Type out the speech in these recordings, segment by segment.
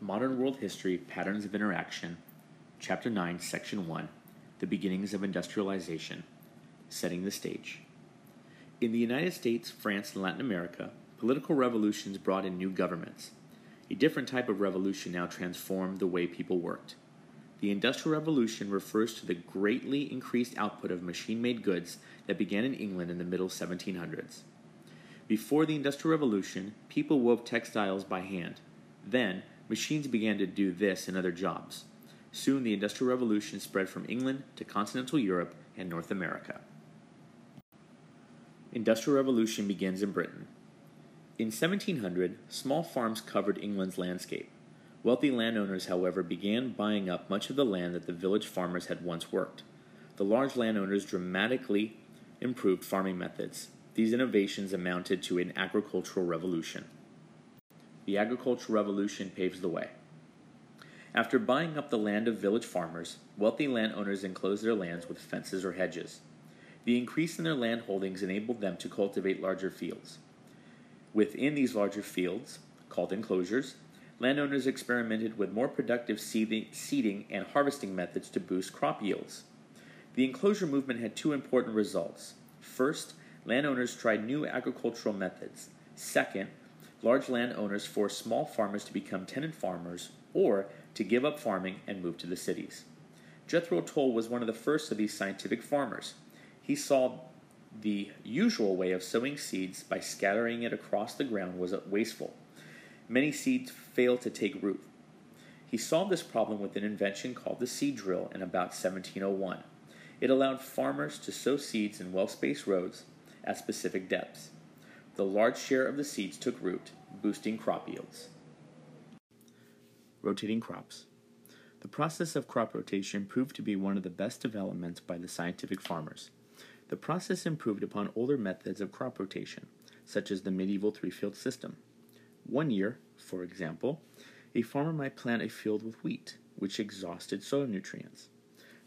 Modern World History Patterns of Interaction, Chapter 9, Section 1 The Beginnings of Industrialization, Setting the Stage. In the United States, France, and Latin America, political revolutions brought in new governments. A different type of revolution now transformed the way people worked. The Industrial Revolution refers to the greatly increased output of machine made goods that began in England in the middle 1700s. Before the Industrial Revolution, people wove textiles by hand. Then, machines began to do this and other jobs. Soon, the Industrial Revolution spread from England to continental Europe and North America. Industrial Revolution begins in Britain. In 1700, small farms covered England's landscape. Wealthy landowners, however, began buying up much of the land that the village farmers had once worked. The large landowners dramatically improved farming methods. These innovations amounted to an agricultural revolution. The agricultural revolution paves the way. After buying up the land of village farmers, wealthy landowners enclosed their lands with fences or hedges. The increase in their land holdings enabled them to cultivate larger fields. Within these larger fields, called enclosures, landowners experimented with more productive seeding and harvesting methods to boost crop yields. The enclosure movement had two important results. First, landowners tried new agricultural methods. Second, large landowners forced small farmers to become tenant farmers or to give up farming and move to the cities. Jethro Tull was one of the first of these scientific farmers. He saw the usual way of sowing seeds by scattering it across the ground was wasteful. Many seeds failed to take root. He solved this problem with an invention called the seed drill in about 1701. It allowed farmers to sow seeds in well spaced rows at specific depths. The large share of the seeds took root, boosting crop yields. Rotating crops. The process of crop rotation proved to be one of the best developments by the scientific farmers. The process improved upon older methods of crop rotation, such as the medieval three field system. One year, for example, a farmer might plant a field with wheat, which exhausted soil nutrients.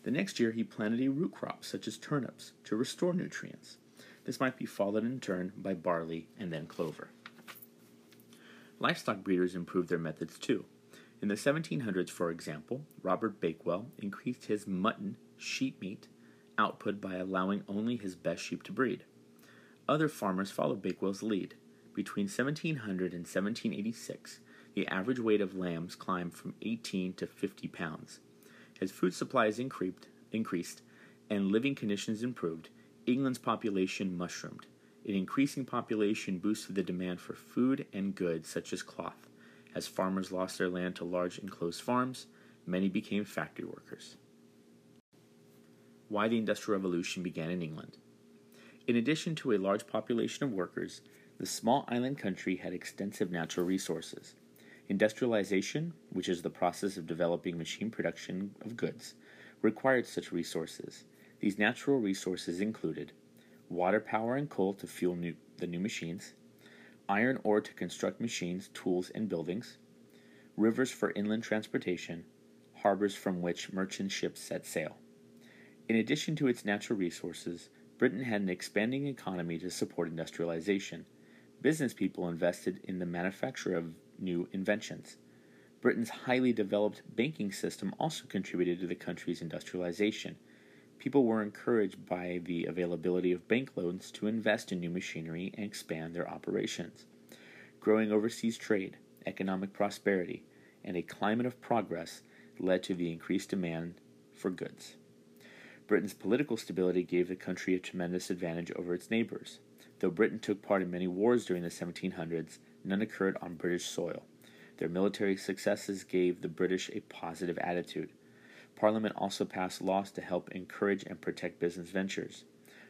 The next year, he planted a root crop, such as turnips, to restore nutrients. This might be followed in turn by barley and then clover. Livestock breeders improved their methods too. In the 1700s, for example, Robert Bakewell increased his mutton, sheep meat, output by allowing only his best sheep to breed. Other farmers followed Bakewell's lead. Between 1700 and 1786, the average weight of lambs climbed from 18 to 50 pounds. As food supplies increased, and living conditions improved, England's population mushroomed. An increasing population boosted the demand for food and goods such as cloth. As farmers lost their land to large enclosed farms, many became factory workers why the Industrial Revolution began in England. In addition to a large population of workers, the small island country had extensive natural resources. Industrialization, which is the process of developing machine production of goods, required such resources. These natural resources included water power and coal to fuel new, the new machines, iron ore to construct machines, tools, and buildings, rivers for inland transportation, harbors from which merchant ships set sail. In addition to its natural resources, Britain had an expanding economy to support industrialization. Business people invested in the manufacture of new inventions. Britain's highly developed banking system also contributed to the country's industrialization. People were encouraged by the availability of bank loans to invest in new machinery and expand their operations. Growing overseas trade, economic prosperity, and a climate of progress led to the increased demand for goods. Britain's political stability gave the country a tremendous advantage over its neighbors. Though Britain took part in many wars during the 1700s, none occurred on British soil. Their military successes gave the British a positive attitude. Parliament also passed laws to help encourage and protect business ventures.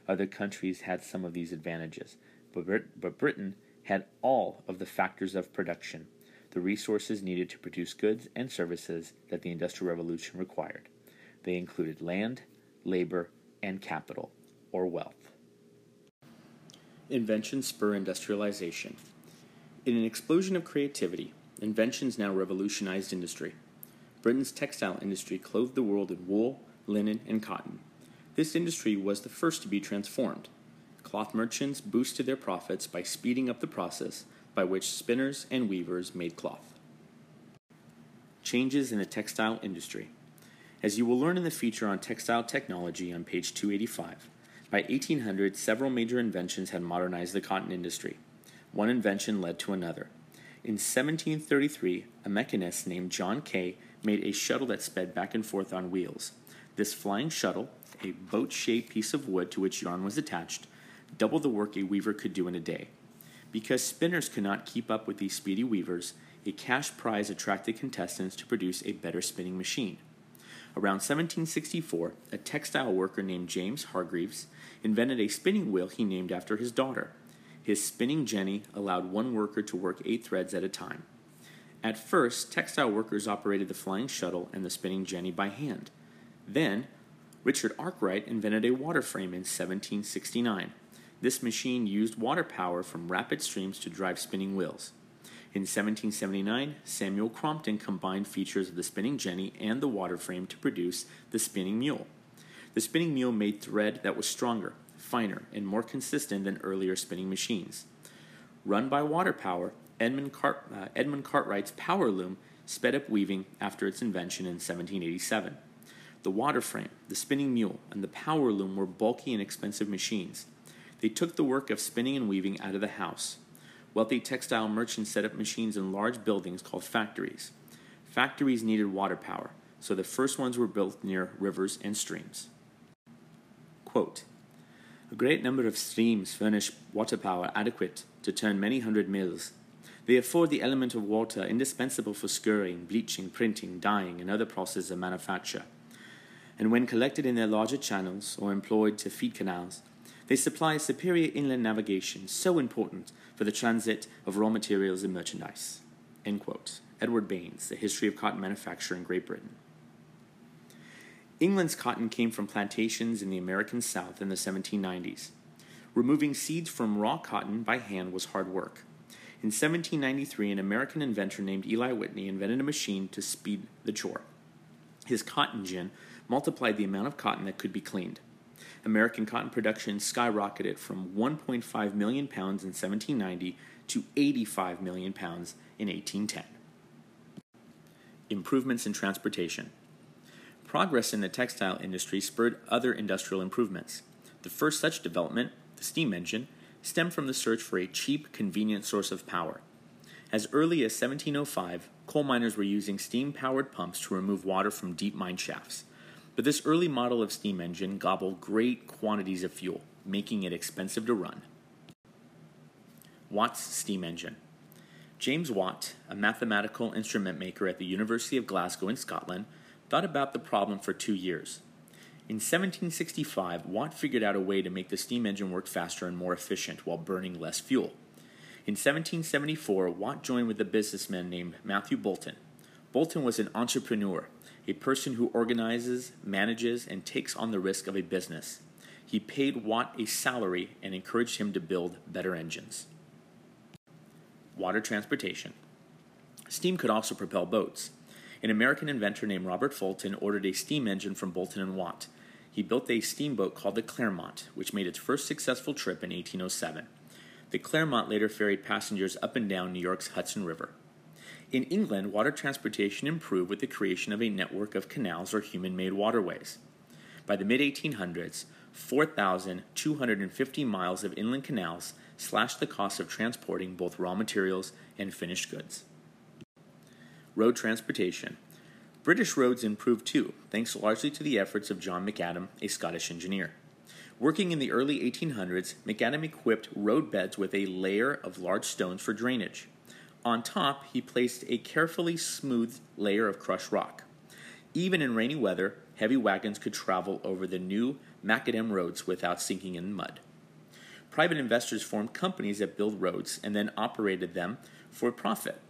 Other countries had some of these advantages, but, Brit- but Britain had all of the factors of production, the resources needed to produce goods and services that the Industrial Revolution required. They included land, labor, and capital, or wealth. Inventions spur industrialization. In an explosion of creativity, inventions now revolutionized industry. Britain's textile industry clothed the world in wool, linen, and cotton. This industry was the first to be transformed. cloth merchants boosted their profits by speeding up the process by which spinners and weavers made cloth. Changes in the textile industry. As you will learn in the feature on textile technology on page 285, by 1800 several major inventions had modernized the cotton industry. One invention led to another. In 1733, a mechanist named John Kay made a shuttle that sped back and forth on wheels. This flying shuttle, a boat shaped piece of wood to which yarn was attached, doubled the work a weaver could do in a day. Because spinners could not keep up with these speedy weavers, a cash prize attracted contestants to produce a better spinning machine. Around 1764, a textile worker named James Hargreaves invented a spinning wheel he named after his daughter. His spinning jenny allowed one worker to work eight threads at a time. At first, textile workers operated the flying shuttle and the spinning jenny by hand. Then, Richard Arkwright invented a water frame in 1769. This machine used water power from rapid streams to drive spinning wheels. In 1779, Samuel Crompton combined features of the spinning jenny and the water frame to produce the spinning mule. The spinning mule made thread that was stronger, finer, and more consistent than earlier spinning machines. Run by water power, Edmund, Cart- uh, Edmund Cartwright's power loom sped up weaving after its invention in 1787. The water frame, the spinning mule, and the power loom were bulky and expensive machines. They took the work of spinning and weaving out of the house. Wealthy textile merchants set up machines in large buildings called factories. Factories needed water power, so the first ones were built near rivers and streams. Quote, a great number of streams furnish water power adequate to turn many hundred mills. They afford the element of water indispensable for scouring, bleaching, printing, dyeing, and other processes of manufacture. And when collected in their larger channels or employed to feed canals, they supply superior inland navigation so important for the transit of raw materials and merchandise. Edward Baines, The History of Cotton Manufacture in Great Britain. England's cotton came from plantations in the American South in the 1790s. Removing seeds from raw cotton by hand was hard work. In 1793, an American inventor named Eli Whitney invented a machine to speed the chore. His cotton gin multiplied the amount of cotton that could be cleaned. American cotton production skyrocketed from 1.5 million pounds in 1790 to 85 million pounds in 1810. Improvements in transportation. Progress in the textile industry spurred other industrial improvements. The first such development, the steam engine, stemmed from the search for a cheap, convenient source of power. As early as 1705, coal miners were using steam powered pumps to remove water from deep mine shafts. But this early model of steam engine gobbled great quantities of fuel, making it expensive to run. Watt's steam engine. James Watt, a mathematical instrument maker at the University of Glasgow in Scotland, thought about the problem for two years. In 1765, Watt figured out a way to make the steam engine work faster and more efficient while burning less fuel. In 1774, Watt joined with a businessman named Matthew Boulton. Boulton was an entrepreneur a person who organizes, manages, and takes on the risk of a business. He paid Watt a salary and encouraged him to build better engines. Water transportation. Steam could also propel boats. An American inventor named Robert Fulton ordered a steam engine from Boulton and Watt. He built a steamboat called the Clermont, which made its first successful trip in 1807. The Clermont later ferried passengers up and down New York's Hudson River. In England, water transportation improved with the creation of a network of canals or human made waterways. By the mid 1800s, 4,250 miles of inland canals slashed the cost of transporting both raw materials and finished goods. Road transportation. British roads improved too, thanks largely to the efforts of John McAdam, a Scottish engineer. Working in the early 1800s, McAdam equipped road beds with a layer of large stones for drainage. On top, he placed a carefully smoothed layer of crushed rock. Even in rainy weather, heavy wagons could travel over the new macadam roads without sinking in mud. Private investors formed companies that built roads and then operated them for profit.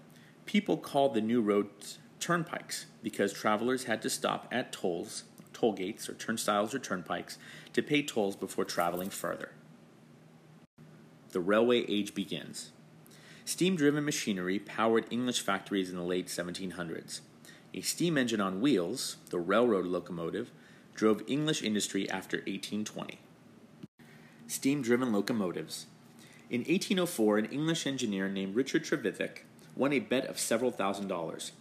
People called the new roads turnpikes because travelers had to stop at tolls, toll gates, or turnstiles or turnpikes to pay tolls before traveling further. The railway age begins. Steam driven machinery powered English factories in the late 1700s. A steam engine on wheels, the railroad locomotive, drove English industry after 1820. Steam driven locomotives. In 1804, an English engineer named Richard Trevithick won a bet of several thousand dollars.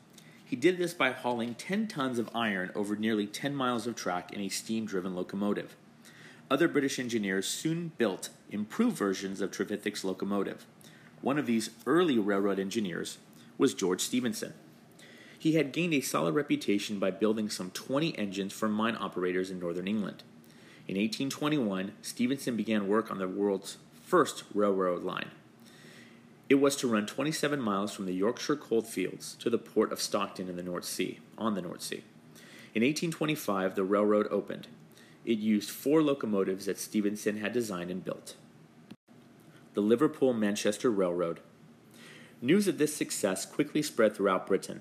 He did this by hauling 10 tons of iron over nearly 10 miles of track in a steam driven locomotive. Other British engineers soon built improved versions of Trevithick's locomotive. One of these early railroad engineers was George Stephenson. He had gained a solid reputation by building some 20 engines for mine operators in northern England. In 1821, Stephenson began work on the world's first railroad line. It was to run 27 miles from the Yorkshire coalfields to the port of Stockton in the North Sea, on the North Sea. In 1825, the railroad opened. It used four locomotives that Stephenson had designed and built. The Liverpool Manchester Railroad. News of this success quickly spread throughout Britain.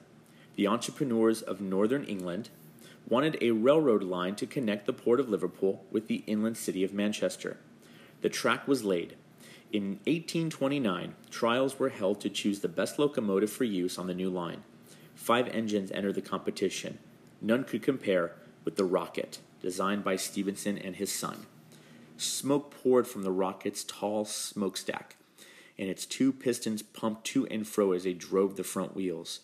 The entrepreneurs of northern England wanted a railroad line to connect the port of Liverpool with the inland city of Manchester. The track was laid, in 1829, trials were held to choose the best locomotive for use on the new line. Five engines entered the competition. None could compare with the Rocket, designed by Stephenson and his son. Smoke poured from the Rocket's tall smokestack, and its two pistons pumped to and fro as they drove the front wheels.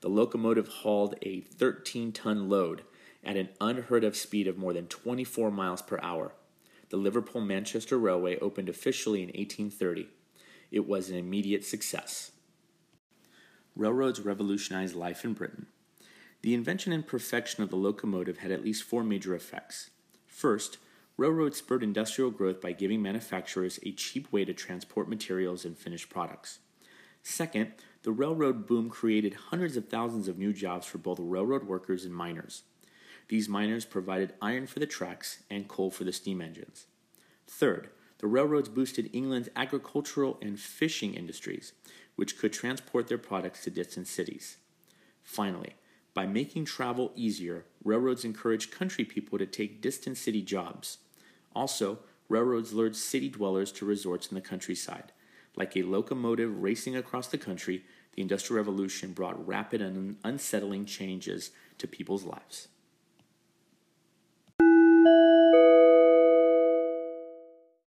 The locomotive hauled a 13 ton load at an unheard of speed of more than 24 miles per hour the Liverpool Manchester Railway opened officially in 1830. It was an immediate success. Railroads revolutionized life in Britain. The invention and perfection of the locomotive had at least four major effects. First, railroads spurred industrial growth by giving manufacturers a cheap way to transport materials and finished products. Second, the railroad boom created hundreds of thousands of new jobs for both railroad workers and miners. These miners provided iron for the tracks and coal for the steam engines. Third, the railroads boosted England's agricultural and fishing industries, which could transport their products to distant cities. Finally, by making travel easier, railroads encouraged country people to take distant city jobs. Also, railroads lured city dwellers to resorts in the countryside. Like a locomotive racing across the country, the Industrial Revolution brought rapid and unsettling changes to people's lives.